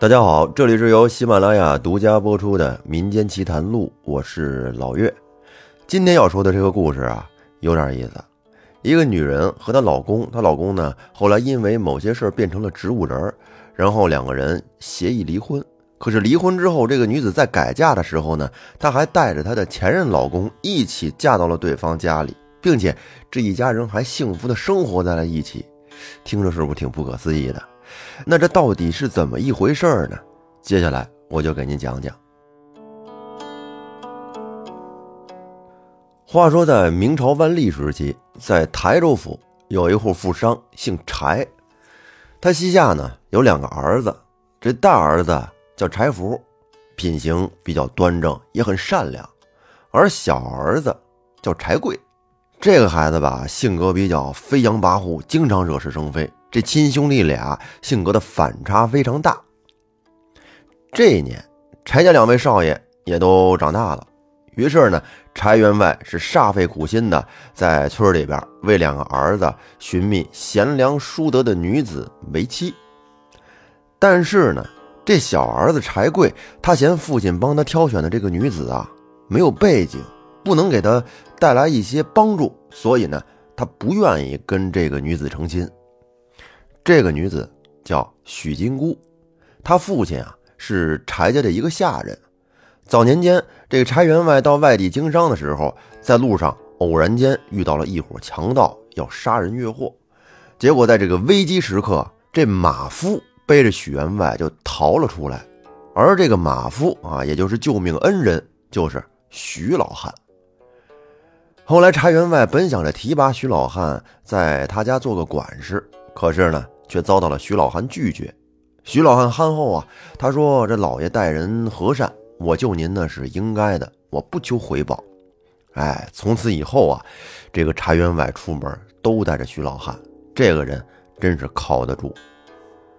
大家好，这里是由喜马拉雅独家播出的《民间奇谈录》，我是老岳。今天要说的这个故事啊，有点意思。一个女人和她老公，她老公呢后来因为某些事儿变成了植物人，然后两个人协议离婚。可是离婚之后，这个女子在改嫁的时候呢，她还带着她的前任老公一起嫁到了对方家里，并且这一家人还幸福的生活在了一起。听着是不是挺不可思议的？那这到底是怎么一回事儿呢？接下来我就给您讲讲。话说在明朝万历时期，在台州府有一户富商，姓柴，他膝下呢有两个儿子，这大儿子叫柴福，品行比较端正，也很善良；而小儿子叫柴贵，这个孩子吧，性格比较飞扬跋扈，经常惹是生非。这亲兄弟俩性格的反差非常大。这一年，柴家两位少爷也都长大了，于是呢，柴员外是煞费苦心的在村里边为两个儿子寻觅贤良淑德的女子为妻。但是呢，这小儿子柴贵他嫌父亲帮他挑选的这个女子啊没有背景，不能给他带来一些帮助，所以呢，他不愿意跟这个女子成亲。这个女子叫许金姑，她父亲啊是柴家的一个下人。早年间，这个柴员外到外地经商的时候，在路上偶然间遇到了一伙强盗，要杀人越货。结果在这个危机时刻，这马夫背着许员外就逃了出来。而这个马夫啊，也就是救命恩人，就是许老汉。后来，柴员外本想着提拔许老汉在他家做个管事，可是呢。却遭到了徐老汉拒绝。徐老汉憨厚啊，他说：“这老爷待人和善，我救您呢是应该的，我不求回报。”哎，从此以后啊，这个柴员外出门都带着徐老汉，这个人真是靠得住。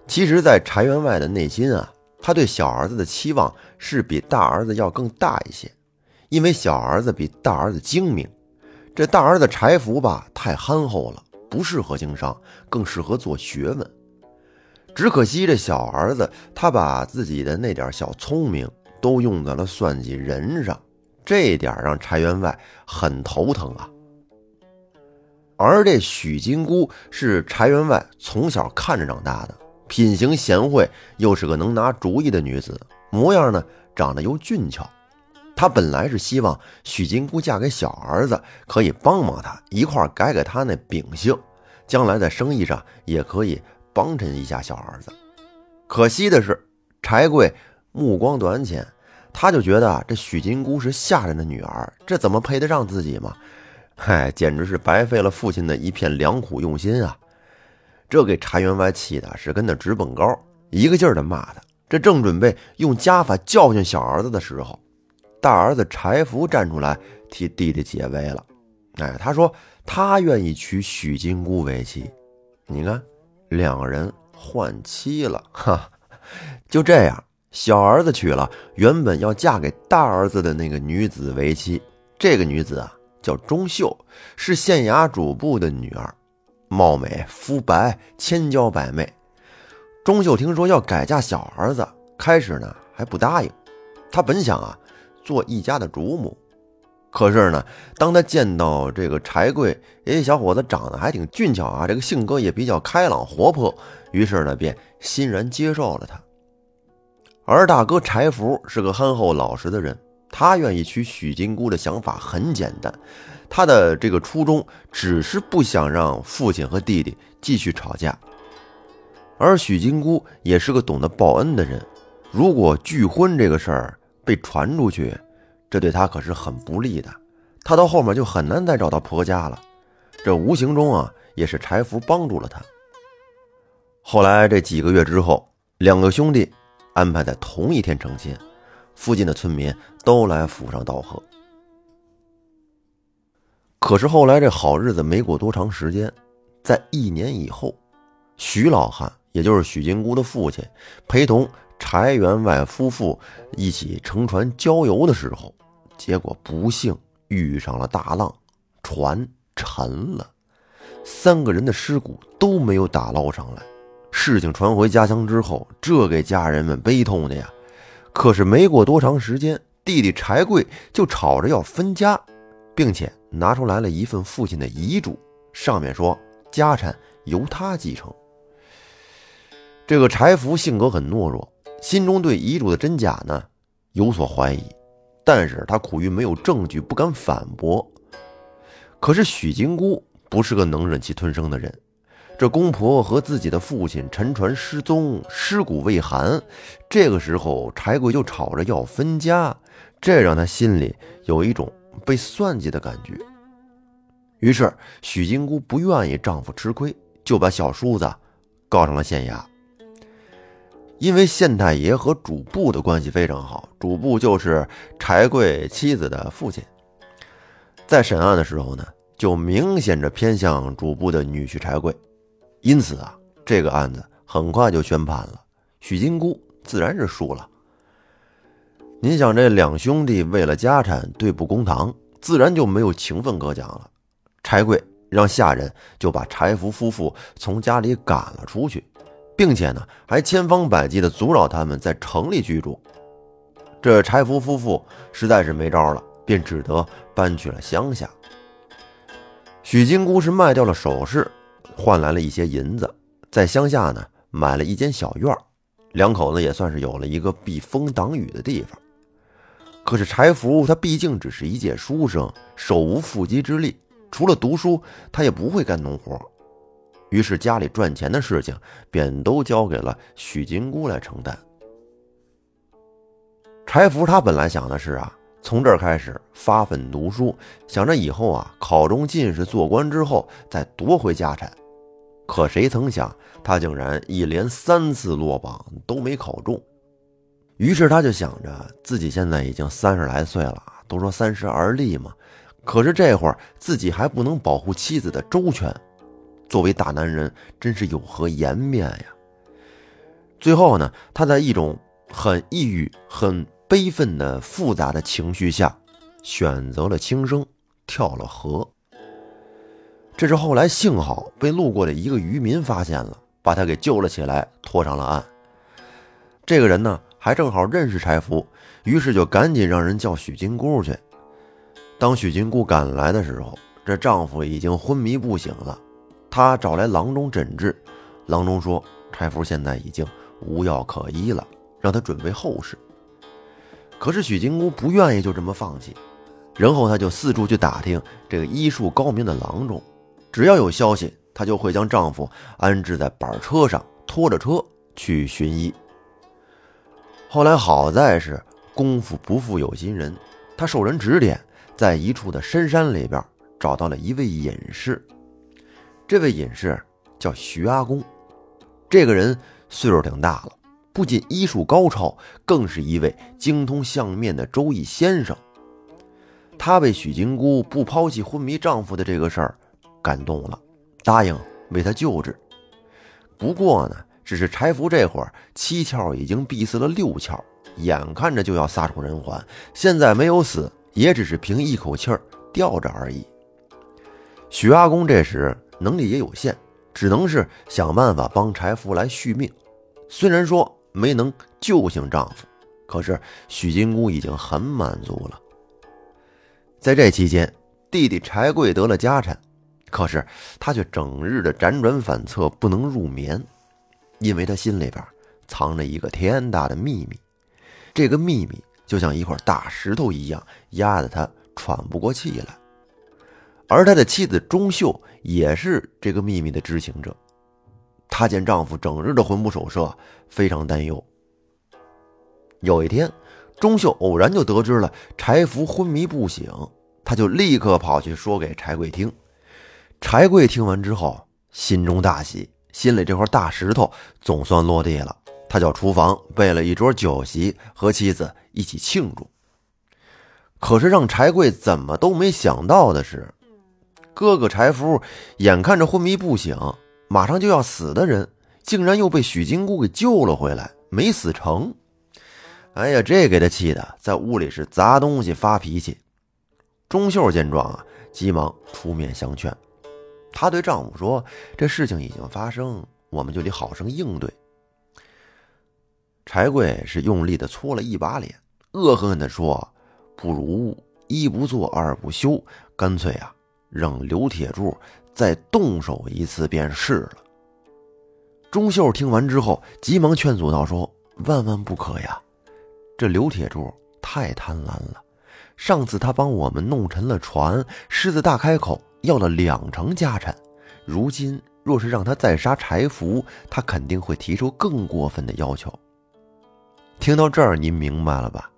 其实，在柴员外的内心啊，他对小儿子的期望是比大儿子要更大一些，因为小儿子比大儿子精明，这大儿子柴福吧太憨厚了。不适合经商，更适合做学问。只可惜这小儿子，他把自己的那点小聪明都用在了算计人上，这点让柴员外很头疼啊。而这许金姑是柴员外从小看着长大的，品行贤惠，又是个能拿主意的女子，模样呢长得又俊俏。他本来是希望许金姑嫁给小儿子，可以帮帮他，一块改改他那秉性，将来在生意上也可以帮衬一下小儿子。可惜的是，柴贵目光短浅，他就觉得这许金姑是下人的女儿，这怎么配得上自己嘛？嗨，简直是白费了父亲的一片良苦用心啊！这给柴员外气的是跟那直蹦高，一个劲儿的骂他。这正准备用家法教训小儿子的时候。大儿子柴福站出来替弟弟解围了，哎，他说他愿意娶许金姑为妻。你看，两人换妻了，哈，就这样，小儿子娶了原本要嫁给大儿子的那个女子为妻。这个女子啊，叫钟秀，是县衙主簿的女儿，貌美肤白，千娇百媚。钟秀听说要改嫁小儿子，开始呢还不答应，他本想啊。做一家的主母，可是呢，当他见到这个柴贵，哎，小伙子长得还挺俊俏啊，这个性格也比较开朗活泼，于是呢，便欣然接受了他。而大哥柴福是个憨厚老实的人，他愿意娶许金姑的想法很简单，他的这个初衷只是不想让父亲和弟弟继续吵架。而许金姑也是个懂得报恩的人，如果拒婚这个事儿。被传出去，这对她可是很不利的。她到后面就很难再找到婆家了。这无形中啊，也是柴福帮助了她。后来这几个月之后，两个兄弟安排在同一天成亲，附近的村民都来府上道贺。可是后来这好日子没过多长时间，在一年以后，徐老汉，也就是许金姑的父亲，陪同。柴员外夫妇一起乘船郊游的时候，结果不幸遇上了大浪，船沉了，三个人的尸骨都没有打捞上来，事情传回家乡之后，这给家人们悲痛的呀。可是没过多长时间，弟弟柴贵就吵着要分家，并且拿出来了一份父亲的遗嘱，上面说家产由他继承。这个柴福性格很懦弱，心中对遗嘱的真假呢有所怀疑，但是他苦于没有证据，不敢反驳。可是许金姑不是个能忍气吞声的人。这公婆和自己的父亲沉船失踪，尸骨未寒。这个时候，柴贵就吵着要分家，这让他心里有一种被算计的感觉。于是，许金姑不愿意丈夫吃亏，就把小叔子告上了县衙。因为县太爷和主簿的关系非常好，主簿就是柴贵妻子的父亲。在审案的时候呢，就明显着偏向主簿的女婿柴贵。因此啊，这个案子很快就宣判了，许金姑自然是输了。您想，这两兄弟为了家产对簿公堂，自然就没有情分可讲了。柴贵让下人就把柴福夫妇从家里赶了出去，并且呢，还千方百计的阻扰他们在城里居住。这柴福夫妇实在是没招了，便只得搬去了乡下。许金姑是卖掉了首饰。换来了一些银子，在乡下呢买了一间小院两口子也算是有了一个避风挡雨的地方。可是柴福他毕竟只是一介书生，手无缚鸡之力，除了读书，他也不会干农活。于是家里赚钱的事情便都交给了许金姑来承担。柴福他本来想的是啊，从这儿开始发奋读书，想着以后啊考中进士做官之后再夺回家产。可谁曾想，他竟然一连三次落榜都没考中。于是他就想着，自己现在已经三十来岁了，都说三十而立嘛。可是这会儿自己还不能保护妻子的周全，作为大男人，真是有何颜面呀？最后呢，他在一种很抑郁、很悲愤的复杂的情绪下，选择了轻生，跳了河。这是后来幸好被路过的一个渔民发现了，把他给救了起来，拖上了岸。这个人呢，还正好认识柴福，于是就赶紧让人叫许金姑去。当许金姑赶来的时候，这丈夫已经昏迷不醒了。她找来郎中诊治，郎中说柴福现在已经无药可医了，让他准备后事。可是许金姑不愿意就这么放弃，然后她就四处去打听这个医术高明的郎中。只要有消息，她就会将丈夫安置在板车上，拖着车去寻医。后来好在是功夫不负有心人，她受人指点，在一处的深山里边找到了一位隐士。这位隐士叫徐阿公，这个人岁数挺大了，不仅医术高超，更是一位精通相面的周易先生。他被许金姑不抛弃昏迷丈夫的这个事儿。感动了，答应为他救治。不过呢，只是柴福这会儿七窍已经闭塞了六窍，眼看着就要撒手人寰。现在没有死，也只是凭一口气儿吊着而已。许阿公这时能力也有限，只能是想办法帮柴福来续命。虽然说没能救醒丈夫，可是许金姑已经很满足了。在这期间，弟弟柴贵得了家产。可是他却整日的辗转反侧，不能入眠，因为他心里边藏着一个天大的秘密。这个秘密就像一块大石头一样，压得他喘不过气来。而他的妻子钟秀也是这个秘密的知情者。她见丈夫整日的魂不守舍，非常担忧。有一天，钟秀偶然就得知了柴福昏迷不醒，她就立刻跑去说给柴贵听。柴贵听完之后，心中大喜，心里这块大石头总算落地了。他叫厨房备了一桌酒席，和妻子一起庆祝。可是让柴贵怎么都没想到的是，哥哥柴福眼看着昏迷不醒、马上就要死的人，竟然又被许金姑给救了回来，没死成。哎呀，这给他气的，在屋里是砸东西、发脾气。钟秀见状啊，急忙出面相劝。她对丈夫说：“这事情已经发生，我们就得好生应对。柴贵是用力的搓了一把脸，恶狠狠地说：“不如一不做二不休，干脆啊，让刘铁柱再动手一次便是了。”钟秀听完之后，急忙劝阻道：“说万万不可呀！这刘铁柱太贪婪了。上次他帮我们弄沉了船，狮子大开口要了两成家产。如今若是让他再杀柴福，他肯定会提出更过分的要求。”听到这儿，您明白了吧？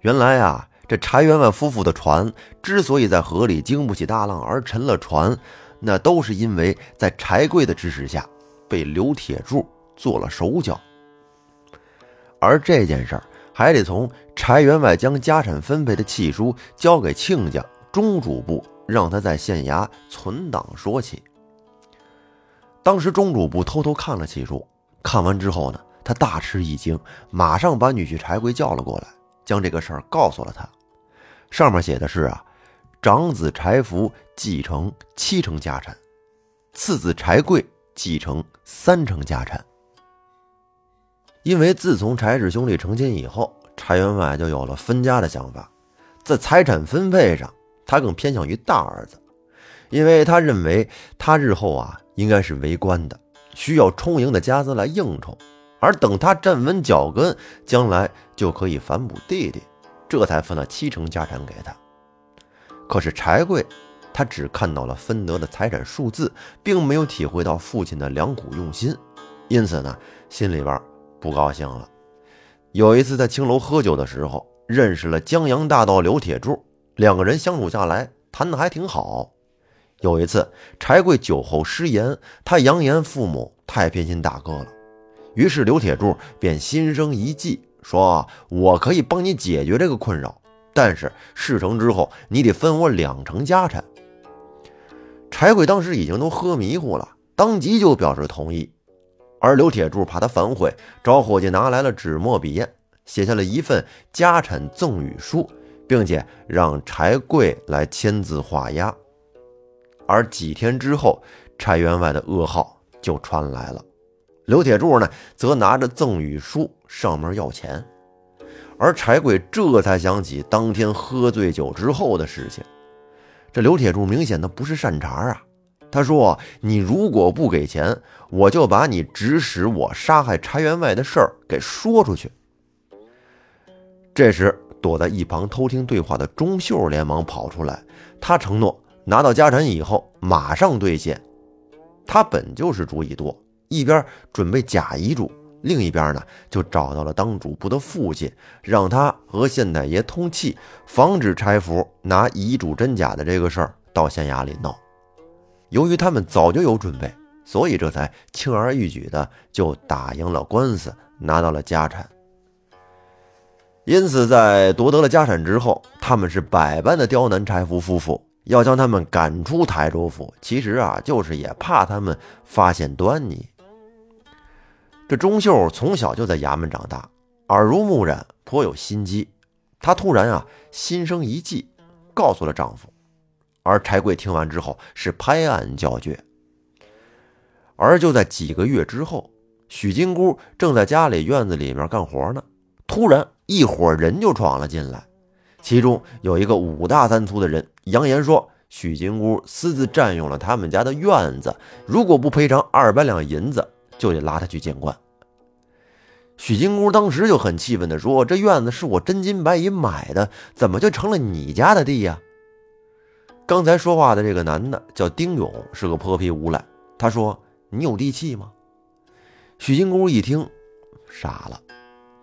原来啊，这柴员外夫妇的船之所以在河里经不起大浪而沉了船，那都是因为在柴贵的指使下被刘铁柱做了手脚。而这件事儿还得从柴员外将家产分配的契书交给亲家钟主簿，让他在县衙存档说起。当时钟主簿偷偷看了契书，看完之后呢？他大吃一惊，马上把女婿柴贵叫了过来，将这个事儿告诉了他。上面写的是啊，长子柴福继承七成家产，次子柴贵继承三成家产。因为自从柴氏兄弟成亲以后，柴员外就有了分家的想法，在财产分配上，他更偏向于大儿子，因为他认为他日后啊应该是为官的，需要充盈的家资来应酬。而等他站稳脚跟，将来就可以反哺弟弟，这才分了七成家产给他。可是柴贵，他只看到了分得的财产数字，并没有体会到父亲的良苦用心，因此呢，心里边不高兴了。有一次在青楼喝酒的时候，认识了江洋大盗刘铁柱，两个人相处下来，谈得还挺好。有一次柴贵酒后失言，他扬言父母太偏心大哥了。于是刘铁柱便心生一计，说：“我可以帮你解决这个困扰，但是事成之后，你得分我两成家产。”柴贵当时已经都喝迷糊了，当即就表示同意。而刘铁柱怕他反悔，找伙计拿来了纸墨笔砚，写下了一份家产赠与书，并且让柴贵来签字画押。而几天之后，柴员外的噩耗就传来了。刘铁柱呢，则拿着赠与书上门要钱，而柴贵这才想起当天喝醉酒之后的事情。这刘铁柱明显的不是善茬啊！他说：“你如果不给钱，我就把你指使我杀害柴员外的事儿给说出去。”这时，躲在一旁偷听对话的钟秀连忙跑出来，他承诺拿到家产以后马上兑现。他本就是主意多。一边准备假遗嘱，另一边呢就找到了当主簿的父亲，让他和县太爷通气，防止柴福拿遗嘱真假的这个事儿到县衙里闹。由于他们早就有准备，所以这才轻而易举的就打赢了官司，拿到了家产。因此，在夺得了家产之后，他们是百般的刁难柴福夫妇。要将他们赶出台州府，其实啊，就是也怕他们发现端倪。这钟秀从小就在衙门长大，耳濡目染，颇有心机。她突然啊，心生一计，告诉了丈夫。而柴贵听完之后是拍案叫绝。而就在几个月之后，许金姑正在家里院子里面干活呢，突然一伙人就闯了进来，其中有一个五大三粗的人，扬言说许金姑私自占用了他们家的院子，如果不赔偿二百两银子。就得拉他去见官。许金姑当时就很气愤地说：“这院子是我真金白银买的，怎么就成了你家的地呀？”刚才说话的这个男的叫丁勇，是个泼皮无赖。他说：“你有地契吗？”许金姑一听，傻了。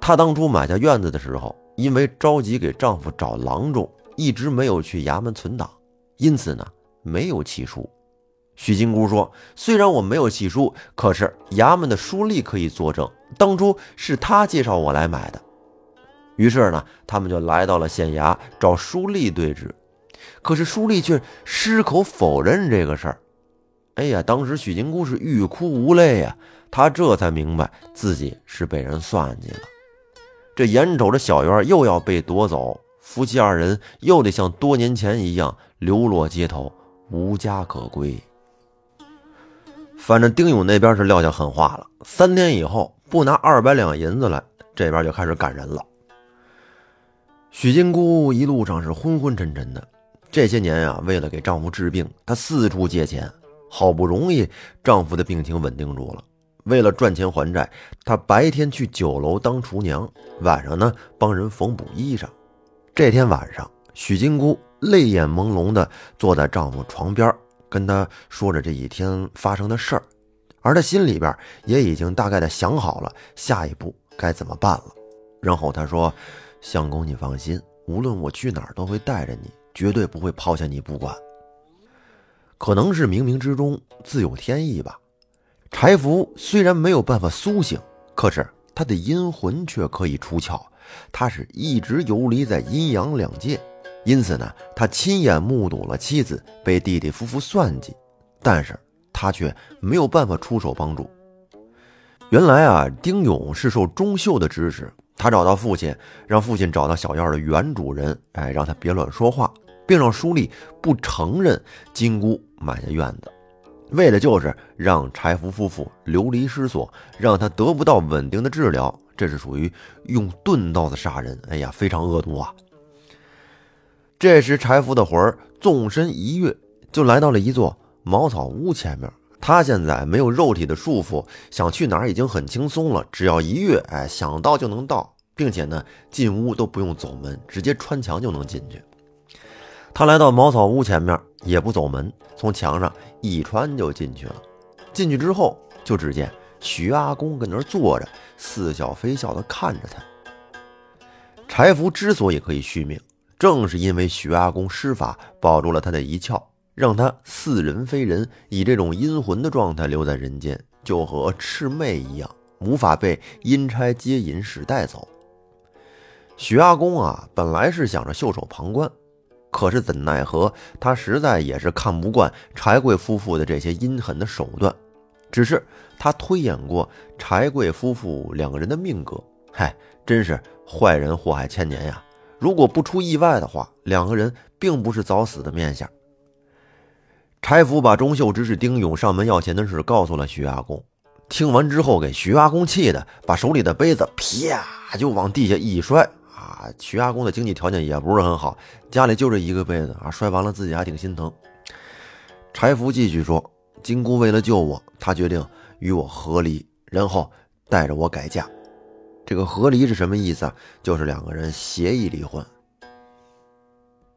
她当初买下院子的时候，因为着急给丈夫找郎中，一直没有去衙门存档，因此呢，没有契书。许金姑说：“虽然我没有契书，可是衙门的书吏可以作证，当初是他介绍我来买的。”于是呢，他们就来到了县衙找书吏对质，可是书吏却矢口否认这个事儿。哎呀，当时许金姑是欲哭无泪呀，她这才明白自己是被人算计了。这眼瞅着小院又要被夺走，夫妻二人又得像多年前一样流落街头，无家可归。反正丁勇那边是撂下狠话了，三天以后不拿二百两银子来，这边就开始赶人了。许金姑一路上是昏昏沉沉的，这些年呀，为了给丈夫治病，她四处借钱，好不容易丈夫的病情稳定住了。为了赚钱还债，她白天去酒楼当厨娘，晚上呢帮人缝补衣裳。这天晚上，许金姑泪眼朦胧地坐在丈夫床边，跟他说着这一天发生的事儿，而他心里边也已经大概的想好了下一步该怎么办了。然后他说：“相公，你放心，无论我去哪儿都会带着你，绝对不会抛下你不管。”可能是冥冥之中自有天意吧。柴福虽然没有办法苏醒，可是他的阴魂却可以出窍。他是一直游离在阴阳两界，因此呢，他亲眼目睹了妻子被弟弟夫妇算计，但是他却没有办法出手帮助。原来啊，丁勇是受钟秀的指使，他找到父亲，让父亲找到小院的原主人，哎，让他别乱说话，并让书立不承认金姑买下院子。为的就是让柴福夫妇流离失所，让他得不到稳定的治疗，这是属于用钝刀子杀人。哎呀，非常恶毒啊！这时，柴福的魂儿纵身一跃，就来到了一座茅草屋前面。他现在没有肉体的束缚，想去哪儿已经很轻松了，只要一跃，哎，想到就能到，并且呢，进屋都不用走门，直接穿墙就能进去。他来到茅草屋前面，也不走门，从墙上一穿就进去了。进去之后，就只见徐阿公跟那儿坐着，似笑非笑地看着他。柴福之所以可以续命，正是因为徐阿公施法保住了他的一窍，让他似人非人，以这种阴魂的状态留在人间，就和魑魅一样，无法被阴差接引使带走。徐阿公啊，本来是想着袖手旁观。可是怎奈何，他实在也是看不惯柴贵夫妇的这些阴狠的手段。只是他推演过柴贵夫妇两个人的命格，嗨，真是坏人祸害千年呀！如果不出意外的话，两个人并不是早死的面相。柴福把钟秀指使丁勇上门要钱的事告诉了徐阿公，听完之后，给徐阿公气的把手里的杯子啪就往地下一摔。啊，徐阿公的经济条件也不是很好，家里就这一个被子啊，摔完了自己还挺心疼。柴福继续说：“金姑为了救我，她决定与我和离，然后带着我改嫁。这个和离是什么意思啊？就是两个人协议离婚。”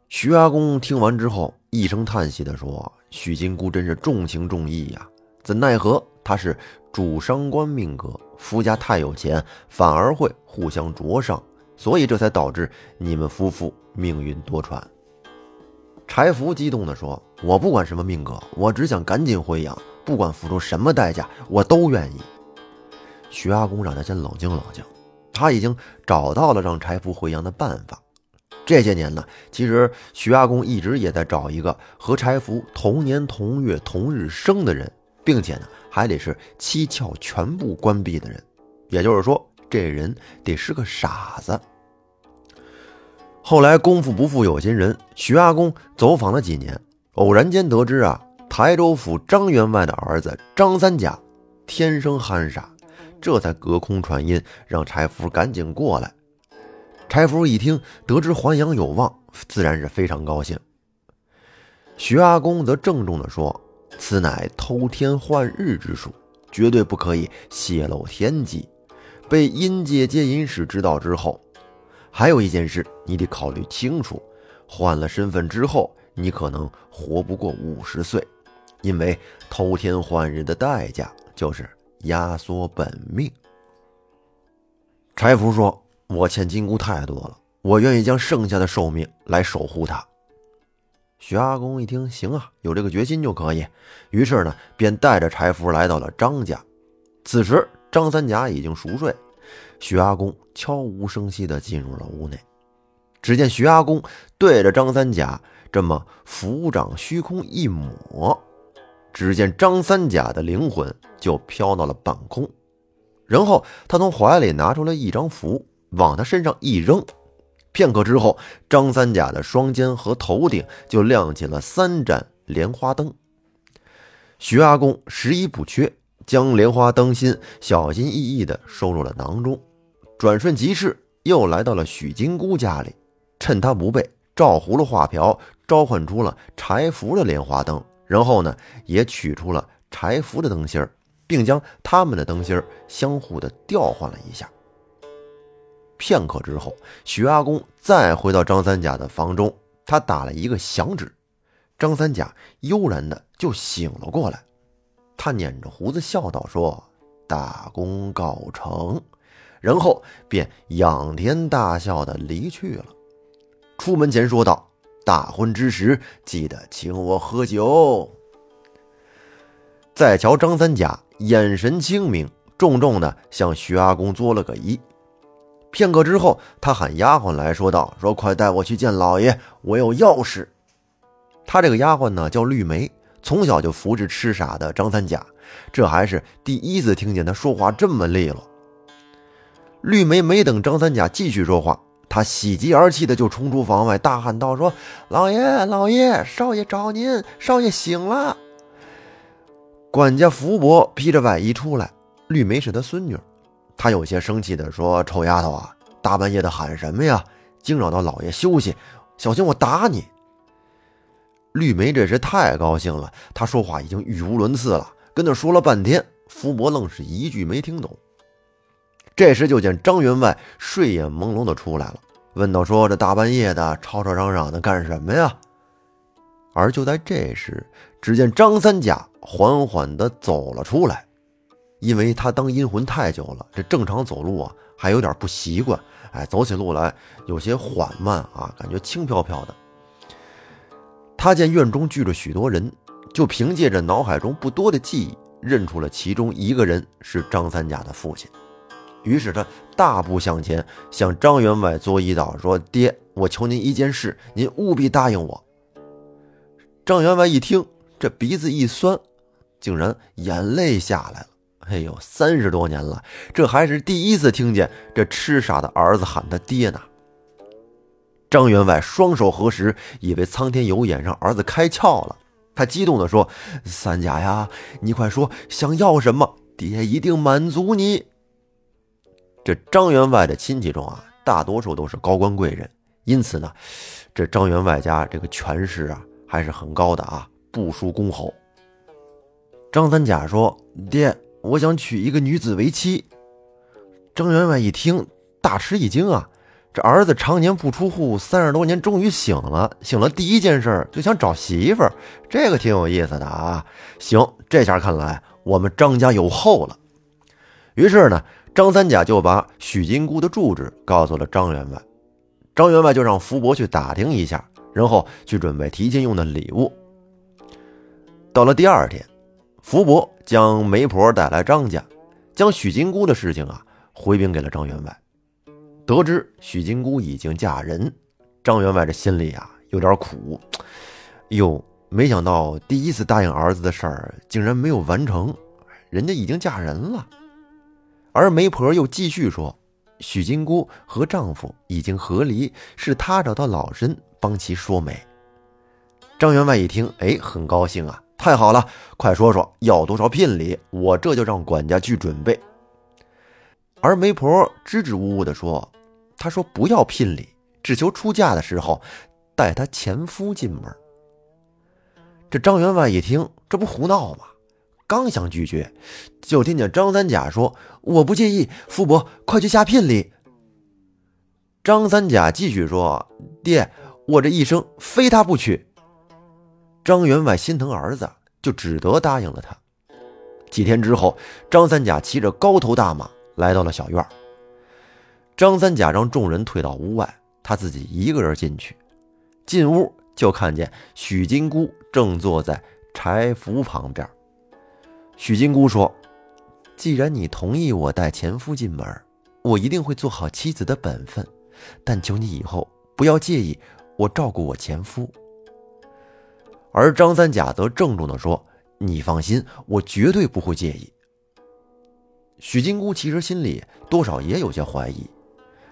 徐阿公听完之后一声叹息地说：“许金姑真是重情重义呀，怎奈何她是主伤官命格，夫家太有钱，反而会互相灼伤。”所以这才导致你们夫妇命运多舛。柴福激动地说：“我不管什么命格，我只想赶紧回阳，不管付出什么代价，我都愿意。”徐阿公让他先冷静冷静，他已经找到了让柴福回阳的办法。这些年呢，其实徐阿公一直也在找一个和柴福同年同月同日生的人，并且呢，还得是七窍全部关闭的人，也就是说，这人得是个傻子。后来功夫不负有心人，徐阿公走访了几年，偶然间得知啊，台州府张员外的儿子张三甲天生憨傻，这才隔空传音让柴福赶紧过来。柴福一听得知还阳有望，自然是非常高兴。徐阿公则郑重地说：“此乃偷天换日之术，绝对不可以泄露天机，被阴界接引使知道之后。”还有一件事，你得考虑清楚。换了身份之后，你可能活不过五十岁，因为偷天换日的代价就是压缩本命。柴福说：“我欠金姑太多了，我愿意将剩下的寿命来守护她。”徐阿公一听，行啊，有这个决心就可以。于是呢，便带着柴福来到了张家。此时，张三甲已经熟睡。徐阿公悄无声息地进入了屋内，只见徐阿公对着张三甲这么抚掌虚空一抹，只见张三甲的灵魂就飘到了半空，然后他从怀里拿出了一张符，往他身上一扔，片刻之后，张三甲的双肩和头顶就亮起了三盏莲花灯。徐阿公拾遗补缺，将莲花灯芯小心翼翼地收入了囊中，转瞬即逝，又来到了许金姑家里，趁他不备，照葫芦画瓢，召唤出了柴福的莲花灯，然后呢，也取出了柴福的灯芯儿，并将他们的灯芯儿相互的调换了一下。片刻之后，徐阿公再回到张三甲的房中，他打了一个响指，张三甲悠然的就醒了过来。他捻着胡子笑道：“说大功告成。”然后便仰天大笑的离去了。出门前说道：“大婚之时，记得请我喝酒。”再瞧张三甲，眼神清明，重重的向徐阿公作了个揖。片刻之后，他喊丫鬟来说道：“说快带我去见老爷，我有要事。”他这个丫鬟呢叫绿梅，从小就服侍痴傻的张三甲，这还是第一次听见他说话这么利落。绿梅没等张三甲继续说话，他喜极而泣的就冲出房外，大喊道：“说老爷，老爷，少爷找您，少爷醒了。”管家福伯披着外衣出来，绿梅是他孙女。他有些生气的说：“臭丫头啊，大半夜的喊什么呀？惊扰到老爷休息，小心我打你！”绿梅这是太高兴了，她说话已经语无伦次了，跟那说了半天，福伯愣是一句没听懂。这时就见张员外睡眼朦胧的出来了，问道：“说这大半夜的吵吵嚷嚷的干什么呀？”而就在这时，只见张三甲缓缓的走了出来。因为他当阴魂太久了，这正常走路啊还有点不习惯，哎，走起路来有些缓慢啊，感觉轻飘飘的。他见院中聚着许多人，就凭借着脑海中不多的记忆，认出了其中一个人是张三甲的父亲。于是他大步向前，向张员外作揖道：“说爹，我求您一件事，您务必答应我。”张员外一听，这鼻子一酸，竟然眼泪下来了。哎呦，三十多年了，这还是第一次听见这痴傻的儿子喊他爹呢。张员外双手合十，以为苍天有眼，让儿子开窍了。他激动地说：“三甲呀，你快说想要什么，爹一定满足你。”这张员外的亲戚中啊，大多数都是高官贵人，因此呢，这张员外家这个权势啊还是很高的啊，不输公侯。张三甲说：“爹。”我想娶一个女子为妻。张员外一听，大吃一惊啊！这儿子常年不出户，三十多年终于醒了。醒了，第一件事就想找媳妇儿，这个挺有意思的啊！行，这下看来我们张家有后了。于是呢，张三甲就把许金姑的住址告诉了张员外。张员外就让福伯去打听一下，然后去准备提亲用的礼物。到了第二天。福伯将媒婆带来张家，将许金姑的事情啊回禀给了张员外。得知许金姑已经嫁人，张员外这心里啊有点苦。哟，没想到第一次答应儿子的事儿竟然没有完成，人家已经嫁人了。而媒婆又继续说，许金姑和丈夫已经和离，是她找到老身帮其说媒。张员外一听，哎，很高兴啊。太好了，快说说要多少聘礼，我这就让管家去准备。而媒婆支支吾吾地说：“她说不要聘礼，只求出嫁的时候带她前夫进门。”这张员外一听，这不胡闹吗？刚想拒绝，就听见张三甲说：“我不介意，福伯快去下聘礼。”张三甲继续说：“爹，我这一生非他不娶。”张员外心疼儿子，就只得答应了他。几天之后，张三甲骑着高头大马来到了小院。张三甲让众人退到屋外，他自己一个人进去。进屋就看见许金姑正坐在柴福旁边。许金姑说：“既然你同意我带前夫进门，我一定会做好妻子的本分。但求你以后不要介意我照顾我前夫。”而张三甲则郑重地说：“你放心，我绝对不会介意。”许金姑其实心里多少也有些怀疑，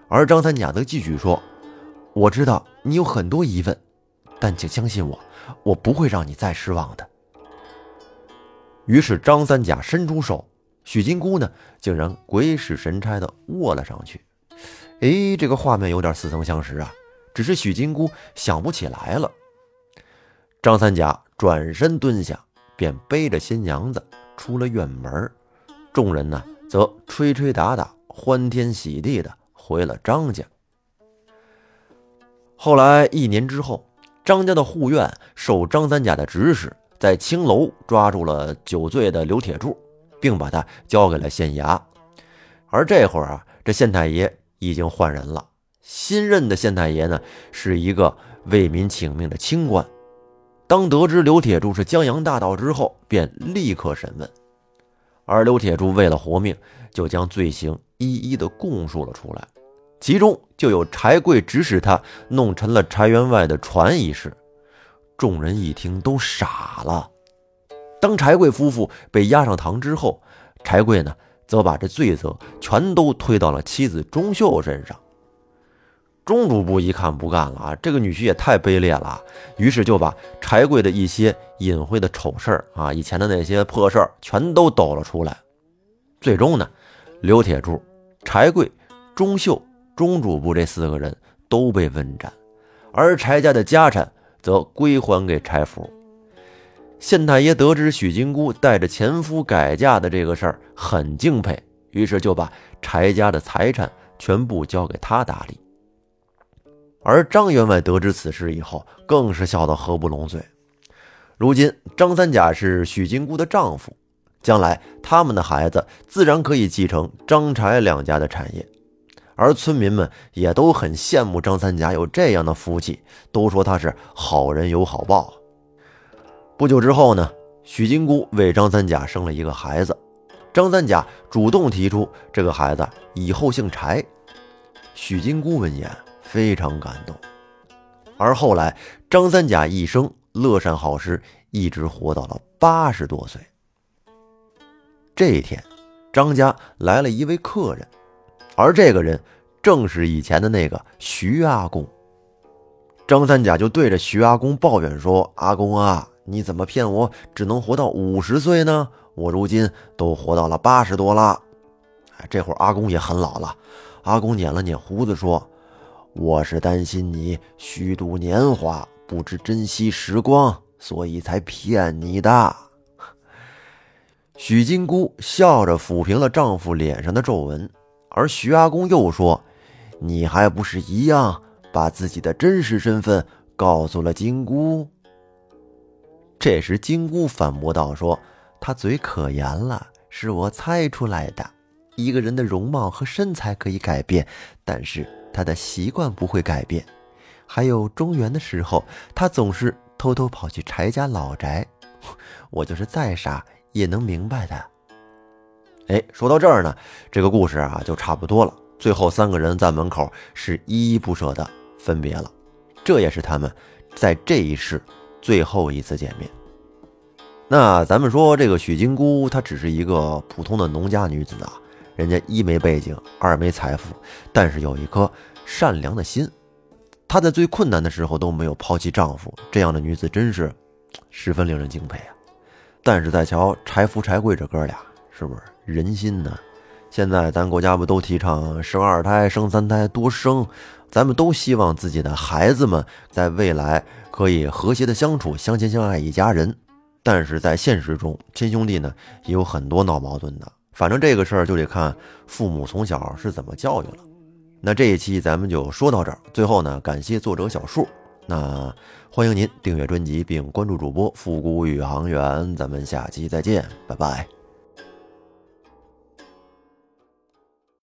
而张三甲则继续说：“我知道你有很多疑问，但请相信我，我不会让你再失望的。”于是张三甲伸出手，许金姑呢竟然鬼使神差的握了上去。哎，这个画面有点似曾相识啊，只是许金姑想不起来了。张三甲转身蹲下，便背着新娘子出了院门，众人呢则吹吹打打，欢天喜地的回了张家。后来一年之后，张家的护院受张三甲的指使，在青楼抓住了酒醉的刘铁柱，并把他交给了县衙。而这会儿啊，这县太爷已经换人了，新任的县太爷呢是一个为民请命的清官。当得知刘铁柱是江洋大盗之后，便立刻审问。而刘铁柱为了活命，就将罪行一一的供述了出来。其中就有柴贵指使他弄沉了柴员外的船一事，众人一听都傻了。当柴贵夫妇被押上堂之后，柴贵呢，则把这罪责全都推到了妻子钟秀身上。钟主簿一看不干了啊，这个女婿也太卑劣了，于是就把柴贵的一些隐晦的丑事儿啊，以前的那些破事儿全都抖了出来。最终呢，刘铁柱、柴贵、钟秀。钟主簿这四个人都被问斩，而柴家的家产则归还给柴府。县太爷得知许金姑带着前夫改嫁的这个事儿，很敬佩，于是就把柴家的财产全部交给他打理。而张员外得知此事以后，更是笑得合不拢嘴。如今张三甲是许金姑的丈夫，将来他们的孩子自然可以继承张柴两家的产业。而村民们也都很羡慕张三甲有这样的福气，都说他是好人有好报。不久之后呢，许金姑为张三甲生了一个孩子，张三甲主动提出这个孩子以后姓柴。许金姑闻言非常感动。而后来，张三甲一生乐善好施，一直活到了八十多岁。这一天，张家来了一位客人。而这个人正是以前的那个徐阿公。张三甲就对着徐阿公抱怨说：“阿公啊，你怎么骗我只能活到五十岁呢？我如今都活到了八十多了。”哎，这会儿阿公也很老了。阿公捻了捻胡子说：“我是担心你虚度年华，不知珍惜时光，所以才骗你的。”许金姑笑着抚平了丈夫脸上的皱纹。而徐阿公又说：“你还不是一样，把自己的真实身份告诉了金姑。”这时，金姑反驳道：“说他嘴可严了，是我猜出来的。一个人的容貌和身材可以改变，但是他的习惯不会改变。还有中原的时候，他总是偷偷跑去柴家老宅，我就是再傻也能明白的。”哎，说到这儿呢，这个故事啊就差不多了。最后三个人在门口是依依不舍的分别了，这也是他们在这一世最后一次见面。那咱们说这个许金姑，她只是一个普通的农家女子啊，人家一没背景，二没财富，但是有一颗善良的心。她在最困难的时候都没有抛弃丈夫，这样的女子真是十分令人敬佩啊。但是再瞧柴福、柴贵这哥俩，是不是？人心呢？现在咱国家不都提倡生二胎、生三胎、多生？咱们都希望自己的孩子们在未来可以和谐的相处、相亲相爱一家人。但是在现实中，亲兄弟呢也有很多闹矛盾的。反正这个事儿就得看父母从小是怎么教育了。那这一期咱们就说到这儿。最后呢，感谢作者小树。那欢迎您订阅专辑并关注主播复古宇航员。咱们下期再见，拜拜。